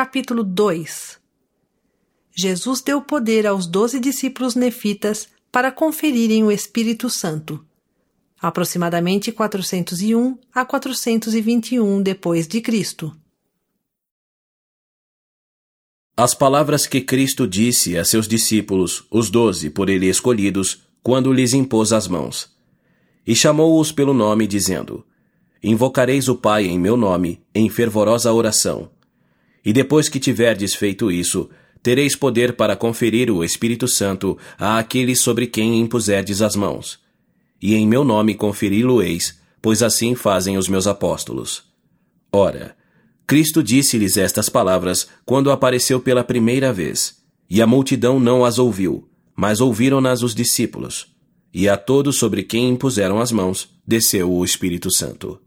capítulo 2 Jesus deu poder aos doze discípulos nefitas para conferirem o Espírito Santo. Aproximadamente 401 a 421 depois de Cristo. As palavras que Cristo disse a seus discípulos, os doze por ele escolhidos, quando lhes impôs as mãos. E chamou-os pelo nome, dizendo: Invocareis o Pai em meu nome, em fervorosa oração. E depois que tiverdes feito isso, tereis poder para conferir o Espírito Santo a aqueles sobre quem impuserdes as mãos. E em meu nome conferi-lo-eis, pois assim fazem os meus apóstolos. Ora, Cristo disse-lhes estas palavras quando apareceu pela primeira vez, e a multidão não as ouviu, mas ouviram-nas os discípulos. E a todos sobre quem impuseram as mãos, desceu o Espírito Santo.